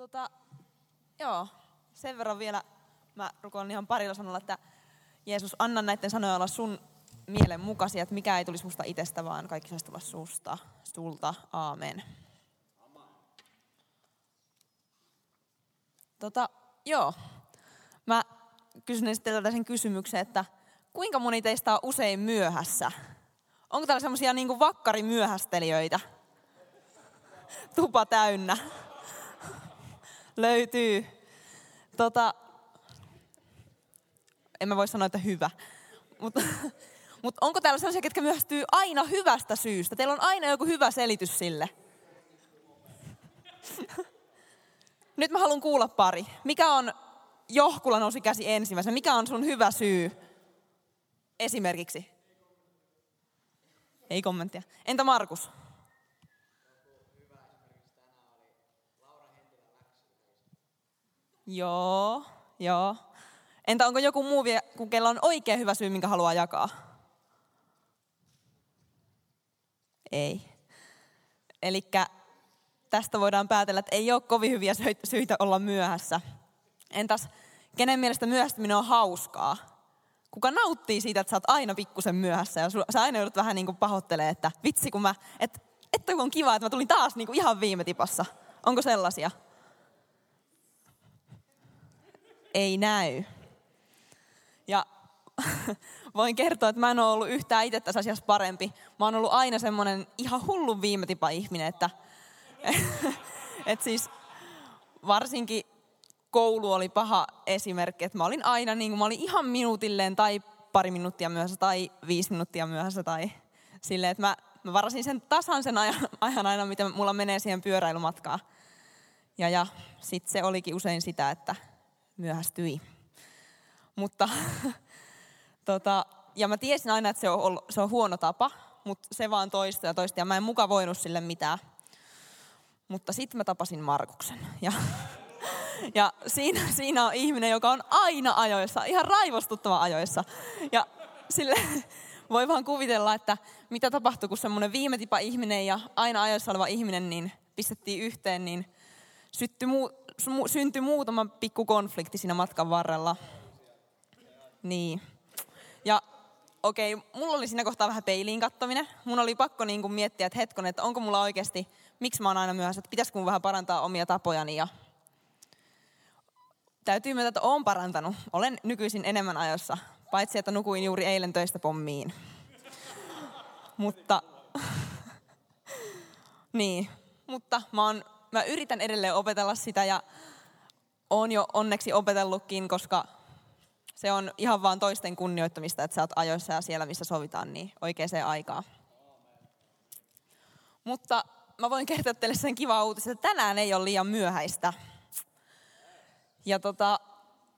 Tota, joo, sen verran vielä mä rukoilen ihan parilla sanalla, että Jeesus, anna näiden sanoja olla sun mielen mukaisia, että mikä ei tulisi musta itsestä, vaan kaikki saisi tulla susta, sulta. Aamen. Tota, joo, mä kysyn sitten sen kysymyksen, että kuinka moni teistä on usein myöhässä? Onko täällä semmoisia niin vakkarimyöhästelijöitä? Tupa täynnä. Löytyy. Tota, en mä voi sanoa, että hyvä. Mutta mut onko täällä sellaisia, ketkä myöhästyy aina hyvästä syystä? Teillä on aina joku hyvä selitys sille. Nyt mä haluan kuulla pari. Mikä on, Johkula nousi käsi ensimmäisenä, mikä on sun hyvä syy esimerkiksi? Ei kommenttia. Entä Markus? Joo, joo. Entä onko joku muu, kun kella on oikein hyvä syy, minkä haluaa jakaa? Ei. Eli tästä voidaan päätellä, että ei ole kovin hyviä syitä olla myöhässä. Entäs kenen mielestä myöhästyminen on hauskaa? Kuka nauttii siitä, että sä oot aina pikkusen myöhässä ja sä aina joudut vähän niin kuin pahoittelee, että vitsi kun mä, että, että kun on kiva, että mä tulin taas niin kuin ihan viime tipassa. Onko sellaisia? Ei näy. Ja voin kertoa, että mä en ole ollut yhtään itse tässä asiassa parempi. Mä oon ollut aina semmoinen ihan hullun viime tipa ihminen, että, että siis varsinkin koulu oli paha esimerkki, että mä olin aina niin kuin, mä olin ihan minuutilleen tai pari minuuttia myöhässä tai viisi minuuttia myöhässä tai silleen, että mä, mä varasin sen tasan sen ajan, ajan aina, miten mulla menee siihen pyöräilumatkaan. Ja, ja sitten se olikin usein sitä, että myöhästyi. Mutta tota, ja mä tiesin aina, että se on, ollut, se on huono tapa, mutta se vaan toista ja toista ja mä en muka voinut sille mitään. Mutta sitten mä tapasin Markuksen. Ja ja siinä, siinä on ihminen, joka on aina ajoissa, ihan raivostuttava ajoissa. Ja sille voi vaan kuvitella, että mitä tapahtui, kun semmoinen viime tipa ihminen ja aina ajoissa oleva ihminen niin pistettiin yhteen, niin syttyi syntyi muutama pikku konflikti siinä matkan varrella. Niin. Ja okei, okay, mulla oli siinä kohtaa vähän peiliin kattominen. Mun oli pakko niin kuin miettiä, että hetkon, että onko mulla oikeasti, miksi mä oon aina myöhässä, että pitäisikö mun vähän parantaa omia tapojani ja täytyy myöntää, että olen parantanut. Olen nykyisin enemmän ajossa, paitsi että nukuin juuri eilen töistä pommiin. mutta, niin, mutta mä, oon, mä yritän edelleen opetella sitä ja on jo onneksi opetellutkin, koska se on ihan vaan toisten kunnioittamista, että sä oot ajoissa ja siellä, missä sovitaan, niin oikeaan aikaan. Mutta mä voin kertoa teille sen kiva uutisen, että tänään ei ole liian myöhäistä. Ja tota,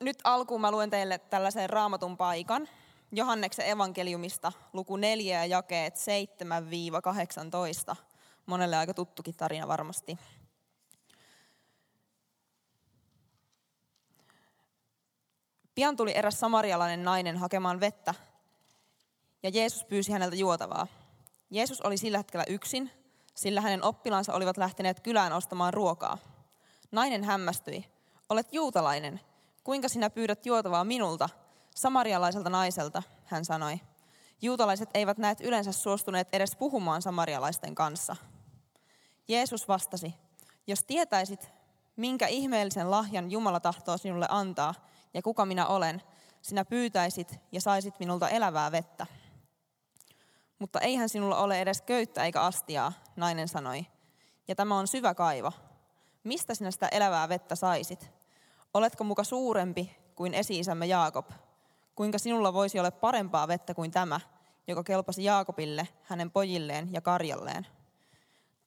nyt alkuun mä luen teille tällaisen raamatun paikan. Johanneksen evankeliumista, luku 4 ja jakeet 7-18. Monelle aika tuttukin tarina varmasti. Pian tuli eräs samarialainen nainen hakemaan vettä, ja Jeesus pyysi häneltä juotavaa. Jeesus oli sillä hetkellä yksin, sillä hänen oppilaansa olivat lähteneet kylään ostamaan ruokaa. Nainen hämmästyi. Olet juutalainen. Kuinka sinä pyydät juotavaa minulta, samarialaiselta naiselta, hän sanoi. Juutalaiset eivät näet yleensä suostuneet edes puhumaan samarialaisten kanssa. Jeesus vastasi, jos tietäisit, minkä ihmeellisen lahjan Jumala tahtoo sinulle antaa ja kuka minä olen, sinä pyytäisit ja saisit minulta elävää vettä. Mutta eihän sinulla ole edes köyttä eikä astiaa, nainen sanoi. Ja tämä on syvä kaivo. Mistä sinä sitä elävää vettä saisit? Oletko muka suurempi kuin esi-isämme Jaakob? Kuinka sinulla voisi olla parempaa vettä kuin tämä, joka kelpasi Jaakobille, hänen pojilleen ja karjalleen?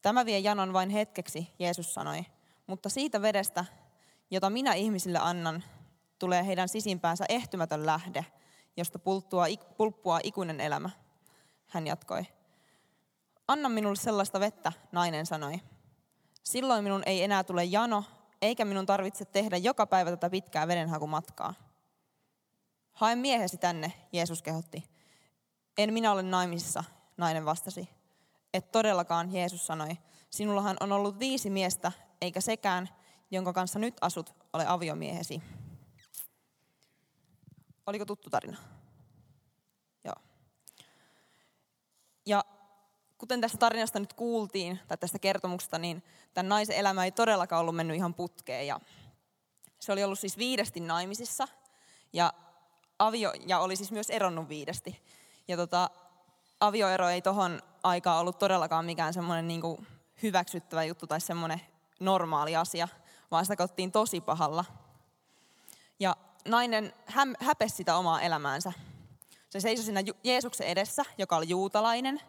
Tämä vie janon vain hetkeksi, Jeesus sanoi, mutta siitä vedestä, jota minä ihmisille annan, tulee heidän sisimpäänsä ehtymätön lähde, josta pulppua ikuinen elämä. Hän jatkoi. Anna minulle sellaista vettä, nainen sanoi. Silloin minun ei enää tule jano, eikä minun tarvitse tehdä joka päivä tätä pitkää vedenhakumatkaa. Hae miehesi tänne, Jeesus kehotti. En minä ole naimisissa, nainen vastasi. Et todellakaan, Jeesus sanoi. Sinullahan on ollut viisi miestä, eikä sekään, jonka kanssa nyt asut, ole aviomiehesi. Oliko tuttu tarina? Joo. Ja kuten tästä tarinasta nyt kuultiin, tai tästä kertomuksesta, niin tämän naisen elämä ei todellakaan ollut mennyt ihan putkeen. Ja se oli ollut siis viidesti naimisissa, ja avio, ja oli siis myös eronnut viidesti. Ja tota, avioero ei tohon aikaan ollut todellakaan mikään semmoinen niin hyväksyttävä juttu tai semmoinen normaali asia, vaan sitä katsottiin tosi pahalla. Ja nainen häpesi sitä omaa elämäänsä. Se seisoi siinä Jeesuksen edessä, joka oli juutalainen,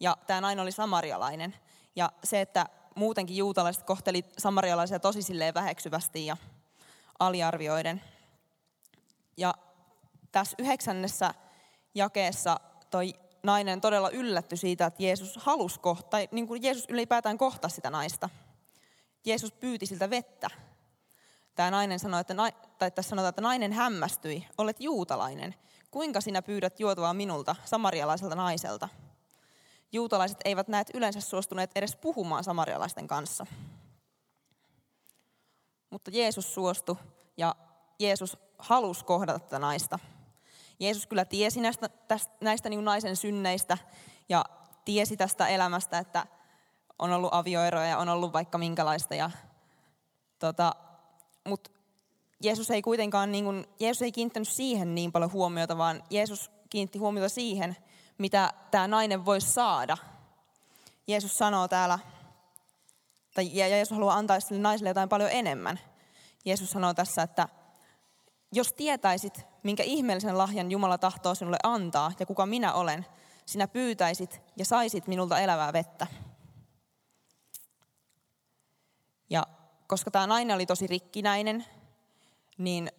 ja tämä nainen oli samarialainen. Ja se, että muutenkin juutalaiset kohteli samarialaisia tosi silleen väheksyvästi ja aliarvioiden. Ja tässä yhdeksännessä jakeessa toi nainen todella yllätty siitä, että Jeesus halusi kohta, niin kuin Jeesus ylipäätään kohta sitä naista. Jeesus pyyti siltä vettä. Tämä nainen sanoi, että, tai tässä sanotaan, että nainen hämmästyi, olet juutalainen. Kuinka sinä pyydät juotavaa minulta, samarialaiselta naiselta? Juutalaiset eivät näet yleensä suostuneet edes puhumaan samarialaisten kanssa. Mutta Jeesus suostui ja Jeesus halusi kohdata tätä naista. Jeesus kyllä tiesi näistä, tästä, näistä niin naisen synneistä ja tiesi tästä elämästä, että on ollut avioeroja ja on ollut vaikka minkälaista. Ja, tota, Mutta Jeesus ei kuitenkaan, niin kuin, Jeesus ei kiinnittänyt siihen niin paljon huomiota, vaan Jeesus kiinnitti huomiota siihen, mitä tämä nainen voisi saada. Jeesus sanoo täällä, tai Jeesus haluaa antaa sille naiselle jotain paljon enemmän. Jeesus sanoo tässä, että jos tietäisit, minkä ihmeellisen lahjan Jumala tahtoo sinulle antaa ja kuka minä olen, sinä pyytäisit ja saisit minulta elävää vettä. Ja koska tämä nainen oli tosi rikkinäinen, niin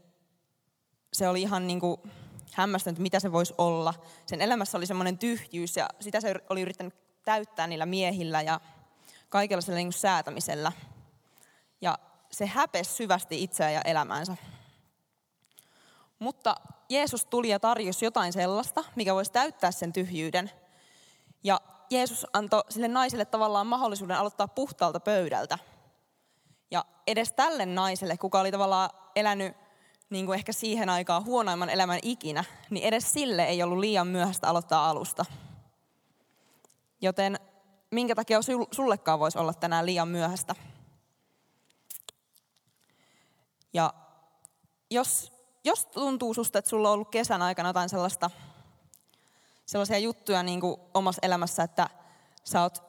se oli ihan niin kuin hämmästynyt, mitä se voisi olla. Sen elämässä oli semmoinen tyhjyys ja sitä se oli yrittänyt täyttää niillä miehillä ja kaikella sillä niin säätämisellä. Ja se häpesi syvästi itseään ja elämäänsä. Mutta Jeesus tuli ja tarjosi jotain sellaista, mikä voisi täyttää sen tyhjyyden. Ja Jeesus antoi sille naiselle tavallaan mahdollisuuden aloittaa puhtaalta pöydältä. Ja edes tälle naiselle, kuka oli tavallaan elänyt niin kuin ehkä siihen aikaan huonoimman elämän ikinä, niin edes sille ei ollut liian myöhäistä aloittaa alusta. Joten minkä takia sullekaan voisi olla tänään liian myöhäistä? Ja jos jos tuntuu susta, että sulla on ollut kesän aikana jotain sellaista, sellaisia juttuja niin kuin omassa elämässä, että sä oot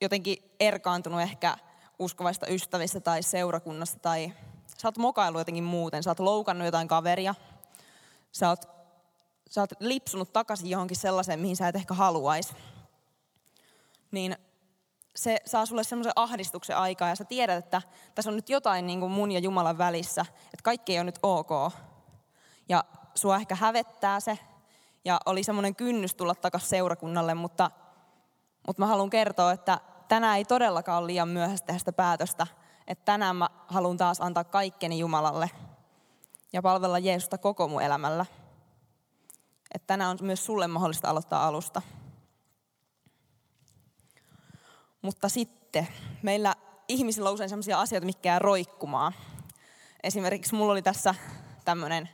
jotenkin erkaantunut ehkä uskovaista ystävistä tai seurakunnasta tai sä oot mokailu jotenkin muuten, sä oot loukannut jotain kaveria, sä oot, sä oot lipsunut takaisin johonkin sellaiseen, mihin sä et ehkä haluaisi, niin se saa sulle semmoisen ahdistuksen aikaa ja sä tiedät, että tässä on nyt jotain niin kuin mun ja Jumalan välissä, että kaikki ei ole nyt ok. Ja sua ehkä hävettää se. Ja oli semmoinen kynnys tulla takaisin seurakunnalle, mutta, mutta mä haluan kertoa, että tänään ei todellakaan ole liian myöhäistä tehdä sitä päätöstä. Että tänään mä haluan taas antaa kaikkeni Jumalalle ja palvella Jeesusta koko mun elämällä. Että tänään on myös sulle mahdollista aloittaa alusta. Mutta sitten meillä ihmisillä on usein sellaisia asioita, mitkä jää roikkumaan. Esimerkiksi mulla oli tässä tämmöinen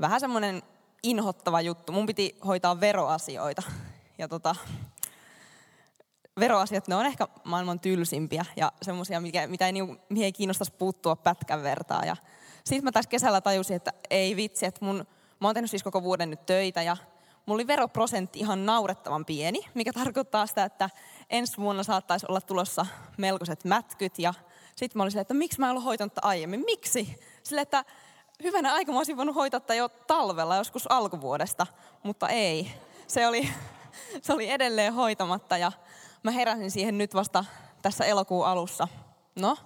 vähän semmoinen inhottava juttu. Mun piti hoitaa veroasioita. Ja tota, veroasiat, ne on ehkä maailman tylsimpiä ja semmoisia, mitä ei, niinku, mihin ei kiinnostaisi puuttua pätkän vertaa. Ja sitten mä tässä kesällä tajusin, että ei vitsi, että mun, mä oon tehnyt siis koko vuoden nyt töitä ja mulla oli veroprosentti ihan naurettavan pieni, mikä tarkoittaa sitä, että ensi vuonna saattaisi olla tulossa melkoiset mätkyt ja sitten mä olin silleen, että miksi mä en ollut hoitanut aiemmin, miksi? Sille, että hyvänä aika mä olisin voinut hoitaa jo talvella, joskus alkuvuodesta, mutta ei. Se oli, se oli edelleen hoitamatta ja mä heräsin siihen nyt vasta tässä elokuun alussa. No,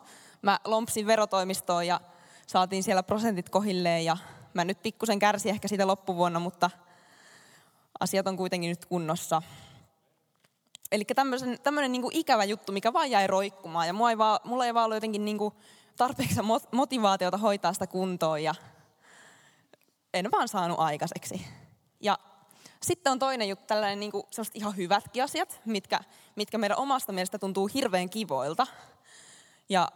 mä lompsin verotoimistoon ja saatiin siellä prosentit kohilleen ja mä nyt pikkusen kärsin ehkä siitä loppuvuonna, mutta asiat on kuitenkin nyt kunnossa. Eli tämmöinen niin ikävä juttu, mikä vaan jäi roikkumaan ja mulla ei vaan, mulla ei vaan ollut jotenkin niin kuin tarpeeksi motivaatiota hoitaa sitä kuntoon ja en vaan saanut aikaiseksi. Ja sitten on toinen juttu, tällainen niin kuin, ihan hyvätkin asiat, mitkä, mitkä meidän omasta mielestä tuntuu hirveän kivoilta. Ja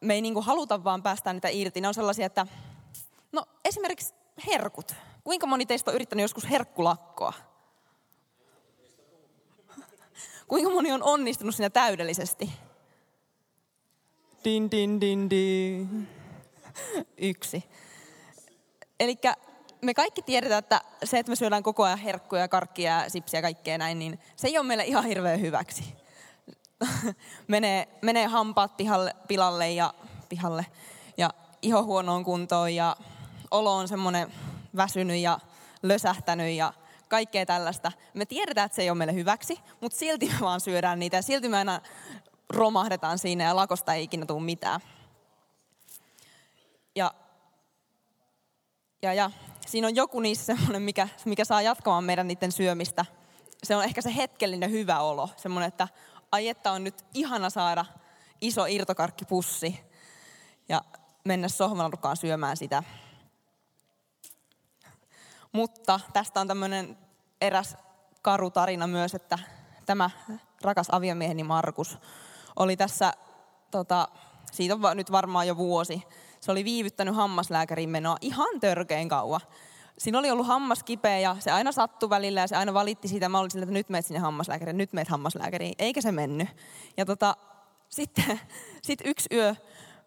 me ei niin kuin haluta vaan päästä niitä irti. Ne on sellaisia, että no esimerkiksi herkut. Kuinka moni teistä on yrittänyt joskus herkkulakkoa? Kuinka moni on onnistunut siinä täydellisesti? Din, din, din, din. Yksi. Eli me kaikki tiedetään, että se, että me syödään koko ajan herkkuja, karkkia, sipsiä ja kaikkea näin, niin se ei ole meille ihan hirveän hyväksi. menee, menee hampaat pihalle, pilalle ja pihalle ja iho huonoon kuntoon ja olo on semmoinen väsynyt ja lösähtänyt ja kaikkea tällaista. Me tiedetään, että se ei ole meille hyväksi, mutta silti me vaan syödään niitä ja silti me aina romahdetaan siinä ja lakosta ei ikinä tule mitään. Ja, ja, ja siinä on joku niissä semmoinen, mikä, mikä saa jatkamaan meidän niiden syömistä. Se on ehkä se hetkellinen hyvä olo, semmoinen, että ai että on nyt ihana saada iso irtokarkkipussi ja mennä sohvan syömään sitä. Mutta tästä on tämmöinen eräs karu tarina myös, että tämä rakas aviomieheni Markus oli tässä, tota, siitä on nyt varmaan jo vuosi, se oli viivyttänyt hammaslääkärin menoa ihan törkeen kauan. Siinä oli ollut hammas kipeä ja se aina sattui välillä ja se aina valitti siitä. Mä olin sillä, että nyt meet sinne hammaslääkäriin, nyt meet hammaslääkäriin. Eikä se mennyt. Ja tota, sitten sit yksi yö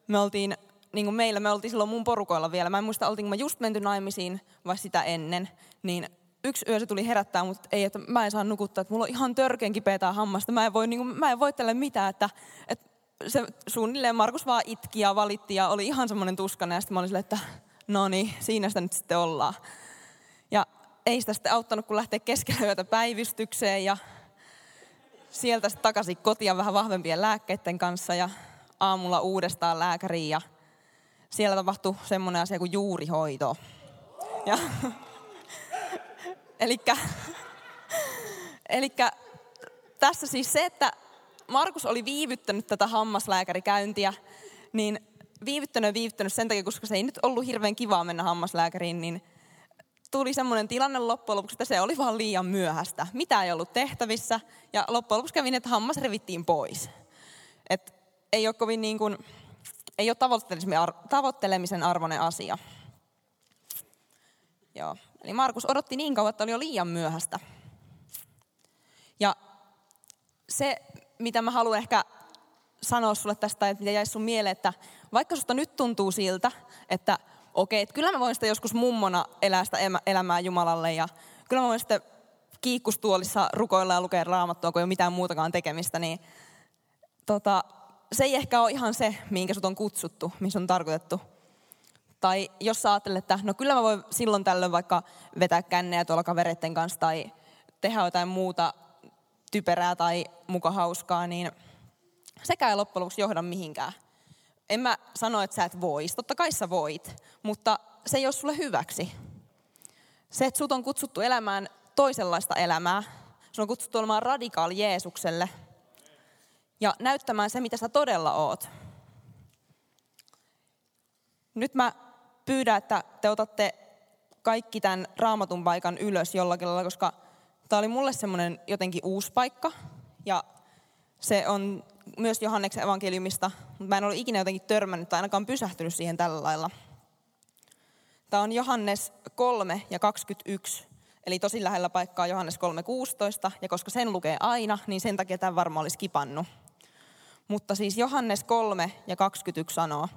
me oltiin, niin kuin meillä, me oltiin silloin mun porukoilla vielä. Mä en muista, oltiinko mä just menty naimisiin vai sitä ennen. Niin yksi yö se tuli herättää, mutta ei, että mä en saa nukuttaa, että mulla on ihan törkeän kipeä tää hammasta. Mä en voi, niin kuin, mä en voi tälle mitään, että, että se suunnilleen Markus vaan itki ja valitti ja oli ihan semmoinen tuskana. Ja sitten mä olin silleen, että no niin, siinä sitä nyt sitten ollaan. Ja ei sitä sitten auttanut, kun lähtee keskellä yötä päivystykseen ja sieltä sitten takaisin kotia vähän vahvempien lääkkeiden kanssa ja aamulla uudestaan lääkäriin ja siellä tapahtui semmoinen asia kuin juurihoito. Ja, elikkä, elikkä tässä siis se, että Markus oli viivyttänyt tätä hammaslääkärikäyntiä, niin viivyttänyt ja viivyttänyt sen takia, koska se ei nyt ollut hirveän kivaa mennä hammaslääkäriin, niin tuli semmoinen tilanne loppujen lopuksi, että se oli vaan liian myöhäistä. Mitä ei ollut tehtävissä ja loppujen lopuksi kävi että hammas revittiin pois. Et ei ole kovin niin kuin, ei ole tavoittelemisen arvoinen asia. Joo. Eli Markus odotti niin kauan, että oli jo liian myöhäistä. Ja se, mitä mä haluan ehkä sanoa sulle tästä, että mitä jäisi sun mieleen, että vaikka susta nyt tuntuu siltä, että okei, että kyllä mä voin sitä joskus mummona elää sitä elämää Jumalalle ja kyllä mä voin sitten kiikkustuolissa rukoilla ja lukea raamattua, kun ei ole mitään muutakaan tekemistä, niin tota, se ei ehkä ole ihan se, minkä sut on kutsuttu, missä on tarkoitettu. Tai jos sä ajattelet, että no kyllä mä voin silloin tällöin vaikka vetää kännejä tuolla kavereiden kanssa tai tehdä jotain muuta typerää tai muka hauskaa, niin sekä ei loppujen lopuksi johda mihinkään. En mä sano, että sä et vois. Totta kai sä voit, mutta se ei ole sulle hyväksi. Se, että sut on kutsuttu elämään toisenlaista elämää. Sun on kutsuttu olemaan radikaali Jeesukselle. Ja näyttämään se, mitä sä todella oot. Nyt mä pyydän, että te otatte kaikki tämän raamatun paikan ylös jollakin lailla, koska tämä oli mulle semmoinen jotenkin uusi paikka. Ja se on myös Johanneksen evankeliumista, mutta mä en ole ikinä jotenkin törmännyt tai ainakaan pysähtynyt siihen tällä lailla. Tämä on Johannes 3 ja 21, eli tosi lähellä paikkaa Johannes 3.16, ja koska sen lukee aina, niin sen takia tämä varmaan olisi kipannut. Mutta siis Johannes 3 ja 21 sanoo,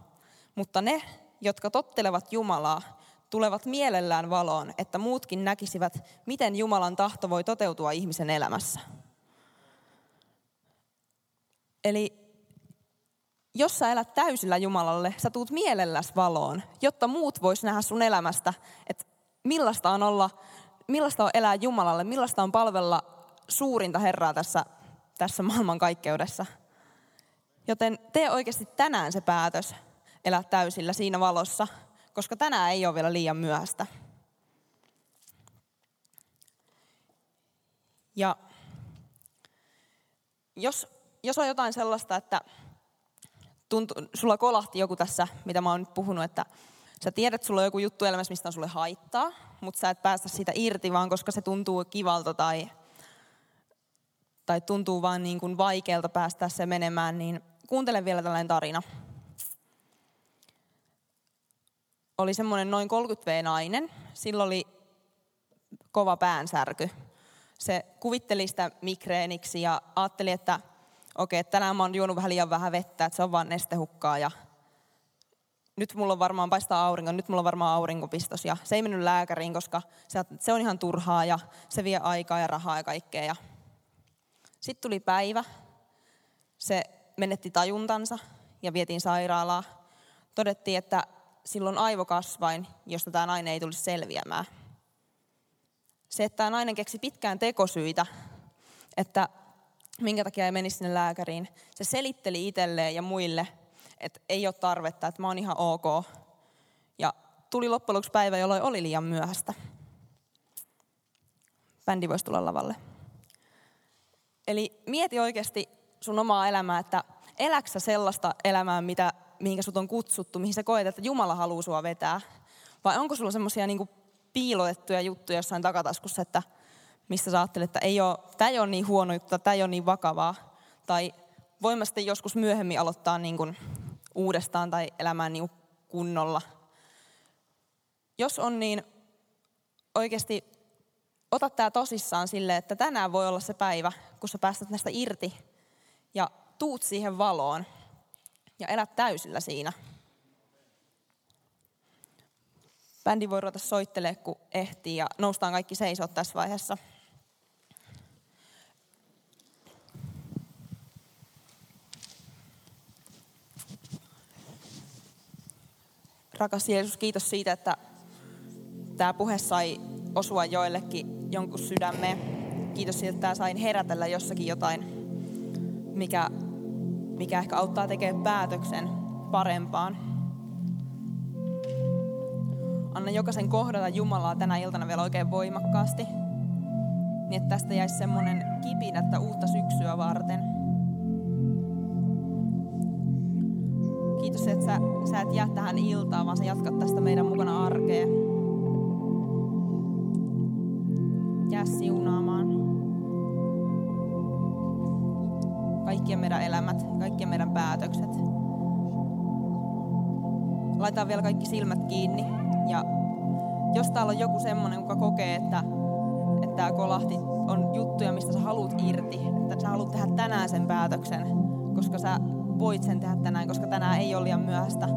mutta ne, jotka tottelevat Jumalaa, tulevat mielellään valoon, että muutkin näkisivät, miten Jumalan tahto voi toteutua ihmisen elämässä. Eli jos sä elät täysillä Jumalalle, sä tuut mielelläs valoon, jotta muut vois nähdä sun elämästä, että millaista on olla, millaista on elää Jumalalle, millaista on palvella suurinta Herraa tässä, tässä maailmankaikkeudessa. Joten tee oikeasti tänään se päätös elää täysillä siinä valossa, koska tänään ei ole vielä liian myöhäistä. Ja jos jos on jotain sellaista, että tuntuu, sulla kolahti joku tässä, mitä mä oon nyt puhunut, että sä tiedät, että sulla on joku juttu elämässä, mistä on sulle haittaa, mutta sä et päästä siitä irti, vaan koska se tuntuu kivalta tai, tai tuntuu vaan niin kuin vaikealta päästä se menemään, niin kuuntele vielä tällainen tarina. Oli semmoinen noin 30V-nainen. Sillä oli kova päänsärky. Se kuvitteli sitä migreeniksi ja ajatteli, että okei, okay, tänään mä oon juonut vähän liian vähän vettä, että se on vaan nestehukkaa ja nyt mulla on varmaan paistaa aurinko, nyt mulla on varmaan aurinkopistos. Ja se ei mennyt lääkäriin, koska se, se on ihan turhaa ja se vie aikaa ja rahaa ja kaikkea. Ja sitten tuli päivä, se menetti tajuntansa ja vietiin sairaalaa. Todettiin, että silloin aivokasvain, josta tämä nainen ei tulisi selviämään. Se, että tämä nainen keksi pitkään tekosyitä, että minkä takia ei menisi sinne lääkäriin. Se selitteli itselleen ja muille, että ei ole tarvetta, että mä oon ihan ok. Ja tuli loppujen lopuksi päivä, jolloin oli liian myöhäistä. Bändi voisi tulla lavalle. Eli mieti oikeasti sun omaa elämää, että eläksä sellaista elämää, mitä, mihinkä sut on kutsuttu, mihin sä koet, että Jumala haluaa sua vetää? Vai onko sulla semmoisia niin piilotettuja juttuja jossain takataskussa, että mistä sä ajattelet, että ei ole, tämä ei ole niin huono juttu, tämä ei ole niin vakavaa. Tai voimme sitten joskus myöhemmin aloittaa niin kuin uudestaan tai elämään niin kunnolla. Jos on niin, oikeasti ota tämä tosissaan sille, että tänään voi olla se päivä, kun sä päästät näistä irti ja tuut siihen valoon ja elät täysillä siinä. Bändi voi ruveta soittelemaan, kun ehtii ja noustaan kaikki seisot tässä vaiheessa. Rakas Jeesus, kiitos siitä, että tämä puhe sai osua joillekin jonkun sydämeen. Kiitos siitä, että tämä sain herätellä jossakin jotain, mikä, mikä ehkä auttaa tekemään päätöksen parempaan. Anna jokaisen kohdata Jumalaa tänä iltana vielä oikein voimakkaasti, niin että tästä jäisi semmoinen kipinä, uutta syksyä varten. Kiitos, että sä, sä et jää tähän iltaan, vaan sä jatkat tästä meidän mukana arkea. Jää siunaamaan kaikkien meidän elämät, kaikkien meidän päätökset. Laitetaan vielä kaikki silmät kiinni. Ja jos täällä on joku semmoinen, joka kokee, että, että tämä kolahti on juttuja, mistä sä haluat irti, että sä haluat tehdä tänään sen päätöksen, koska sä voit sen tehdä tänään, koska tänään ei ole liian myöhäistä,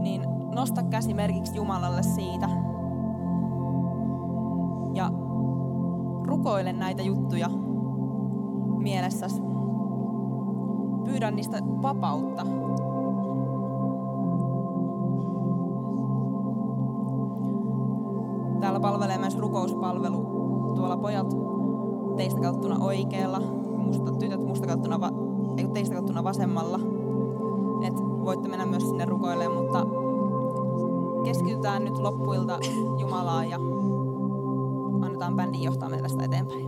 niin nosta käsi merkiksi Jumalalle siitä. Ja rukoile näitä juttuja mielessäsi. Pyydä niistä vapautta. Täällä palvelee myös rukouspalvelu. Tuolla pojat teistä kattuna oikealla, musta, tytöt musta kattuna va- ei teistä kattuna vasemmalla. Et voitte mennä myös sinne rukoilemaan, mutta keskitytään nyt loppuilta Jumalaan ja annetaan bändin johtaa meitä tästä eteenpäin.